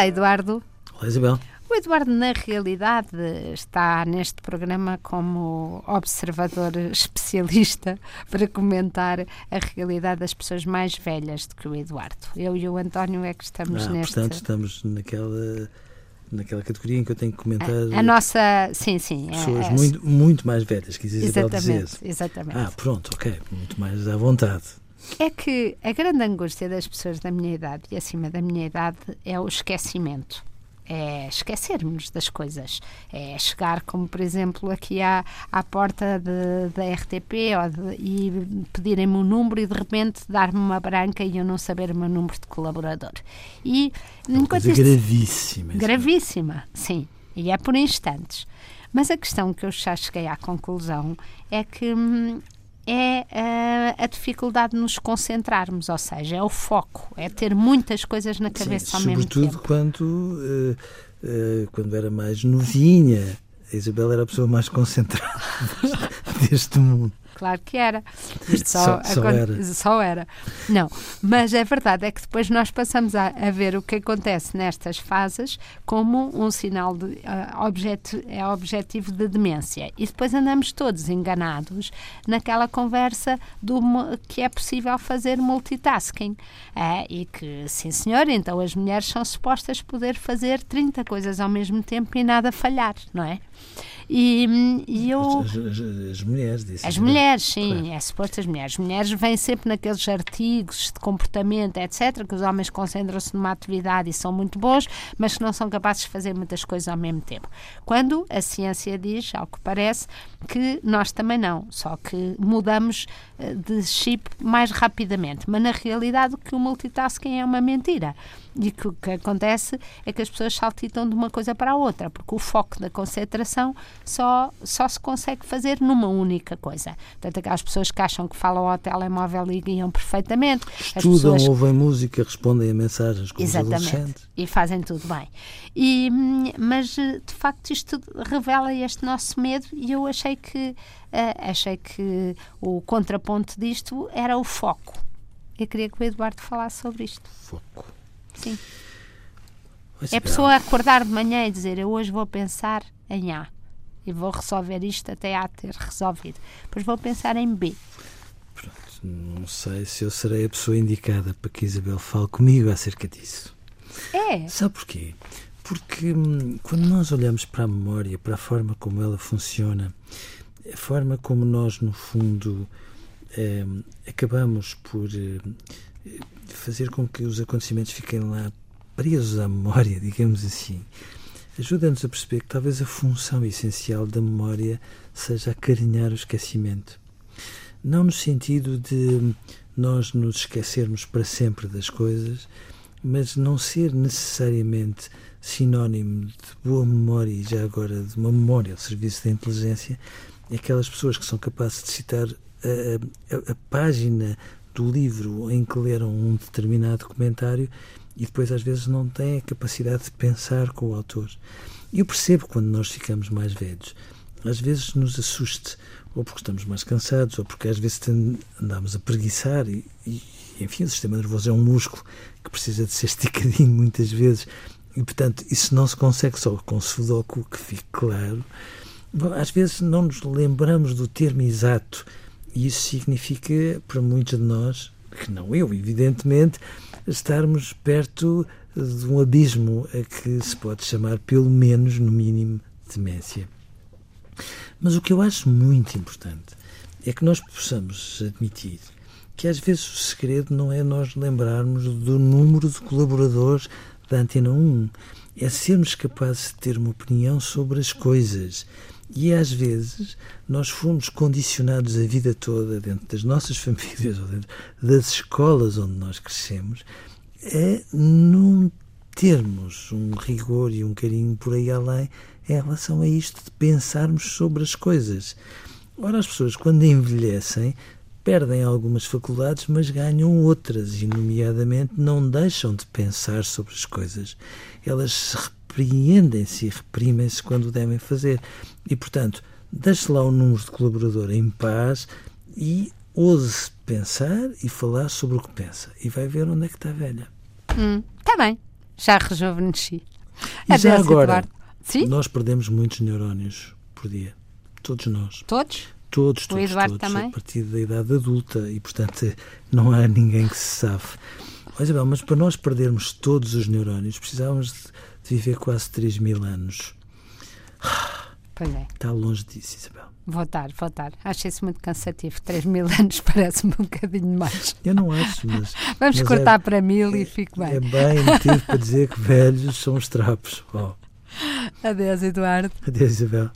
Olá, Eduardo. Olá, Isabel. O Eduardo, na realidade, está neste programa como observador especialista para comentar a realidade das pessoas mais velhas do que o Eduardo. Eu e o António é que estamos ah, neste. Portanto, estamos naquela naquela categoria em que eu tenho que comentar a, a nossa sim sim pessoas é, muito muito mais velhas que Isabel exatamente exatamente ah pronto ok muito mais à vontade é que a grande angústia das pessoas da minha idade e acima da minha idade é o esquecimento é esquecermos das coisas. É chegar, como por exemplo, aqui à, à porta de, da RTP de, e pedirem-me um número e de repente dar-me uma branca e eu não saber o meu número de colaborador. E uma coisa isto, gravíssima. Gravíssima, sim. E é por instantes. Mas a questão que eu já cheguei à conclusão é que hum, é uh, a dificuldade de nos concentrarmos, ou seja, é o foco, é ter muitas coisas na cabeça Sim, ao mesmo tempo. Sobretudo quando, uh, quando era mais novinha, a Isabel era a pessoa mais concentrada deste mundo claro que era. Isto só, só, só, era. só era. Não, mas é verdade, é que depois nós passamos a, a ver o que acontece nestas fases como um sinal de uh, objeto, é objetivo de demência. E depois andamos todos enganados naquela conversa do que é possível fazer multitasking. É, e que, sim senhor, então as mulheres são supostas poder fazer 30 coisas ao mesmo tempo e nada falhar, não é? E, e eu. As, as, as mulheres, disse. As mulheres, sim, claro. é suposto as mulheres. As mulheres vêm sempre naqueles artigos de comportamento, etc., que os homens concentram-se numa atividade e são muito bons, mas que não são capazes de fazer muitas coisas ao mesmo tempo. Quando a ciência diz, ao que parece, que nós também não, só que mudamos eh, de chip mais rapidamente. Mas na realidade, o que o multitasking é uma mentira. E que o que acontece é que as pessoas saltitam de uma coisa para a outra, porque o foco da concentração só, só se consegue fazer numa única coisa. Portanto, aquelas pessoas que acham que falam ao telemóvel e guiam perfeitamente. Estudam, pessoas... ouvem música, respondem a mensagens como Exatamente. E fazem tudo bem. E, mas, de facto, isto revela este nosso medo e eu achei que, uh, achei que o contraponto disto era o foco. Eu queria que o Eduardo falasse sobre isto. Foco. Sim. é a pessoa acordar de manhã e dizer eu hoje vou pensar em A e vou resolver isto até A ter resolvido. Depois vou pensar em B. Pronto, não sei se eu serei a pessoa indicada para que Isabel fale comigo acerca disso. É. Sabe porquê? Porque hum, quando nós olhamos para a memória, para a forma como ela funciona, a forma como nós, no fundo, eh, acabamos por eh, fazer com que os acontecimentos fiquem lá presos à memória, digamos assim, ajuda-nos a perceber que talvez a função essencial da memória seja acarinhar o esquecimento. Não no sentido de nós nos esquecermos para sempre das coisas, mas não ser necessariamente sinónimo de boa memória e já agora de uma memória ao serviço da inteligência, aquelas pessoas que são capazes de citar a, a, a página do livro em que leram um determinado comentário e depois às vezes não têm a capacidade de pensar com o autor. Eu percebo quando nós ficamos mais velhos. Às vezes nos assuste, ou porque estamos mais cansados, ou porque às vezes andamos a preguiçar e, e enfim, o sistema nervoso é um músculo que precisa de ser esticadinho muitas vezes e, portanto, isso não se consegue só com sudoku, que fique claro. Bom, às vezes não nos lembramos do termo exato e isso significa, para muitos de nós, que não eu, evidentemente, estarmos perto de um abismo a que se pode chamar, pelo menos, no mínimo, demência. Mas o que eu acho muito importante é que nós possamos admitir que às vezes o segredo não é nós lembrarmos do número de colaboradores da Antena 1, é sermos capazes de ter uma opinião sobre as coisas e às vezes nós fomos condicionados a vida toda, dentro das nossas famílias ou dentro das escolas onde nós crescemos, a não termos um rigor e um carinho por aí além em relação a isto de pensarmos sobre as coisas. Ora, as pessoas, quando envelhecem, perdem algumas faculdades, mas ganham outras, e, nomeadamente, não deixam de pensar sobre as coisas. Elas repreendem-se e reprimem-se quando devem fazer. E, portanto, deixe lá o número de colaborador em paz e ouse pensar e falar sobre o que pensa. E vai ver onde é que está a velha. Hum, está bem. Já rejuvenesci. E já agora, nós perdemos muitos neurónios por dia. Todos nós. Todos? Todos, todos, Eduardo todos. também? A partir da idade adulta. E, portanto, não há ninguém que se safe. Ó, Isabel, mas para nós perdermos todos os neurónios, precisávamos de de viver quase 3 mil anos. Pois é. Está longe disso, Isabel. Vou estar. Acho isso muito cansativo. 3 mil anos parece-me um bocadinho mais. Eu não acho, mas. Vamos mas cortar é- para mil e fico bem. É bem motivo para dizer que velhos são os trapos. Oh, Adeus, Eduardo. adeus, Isabel.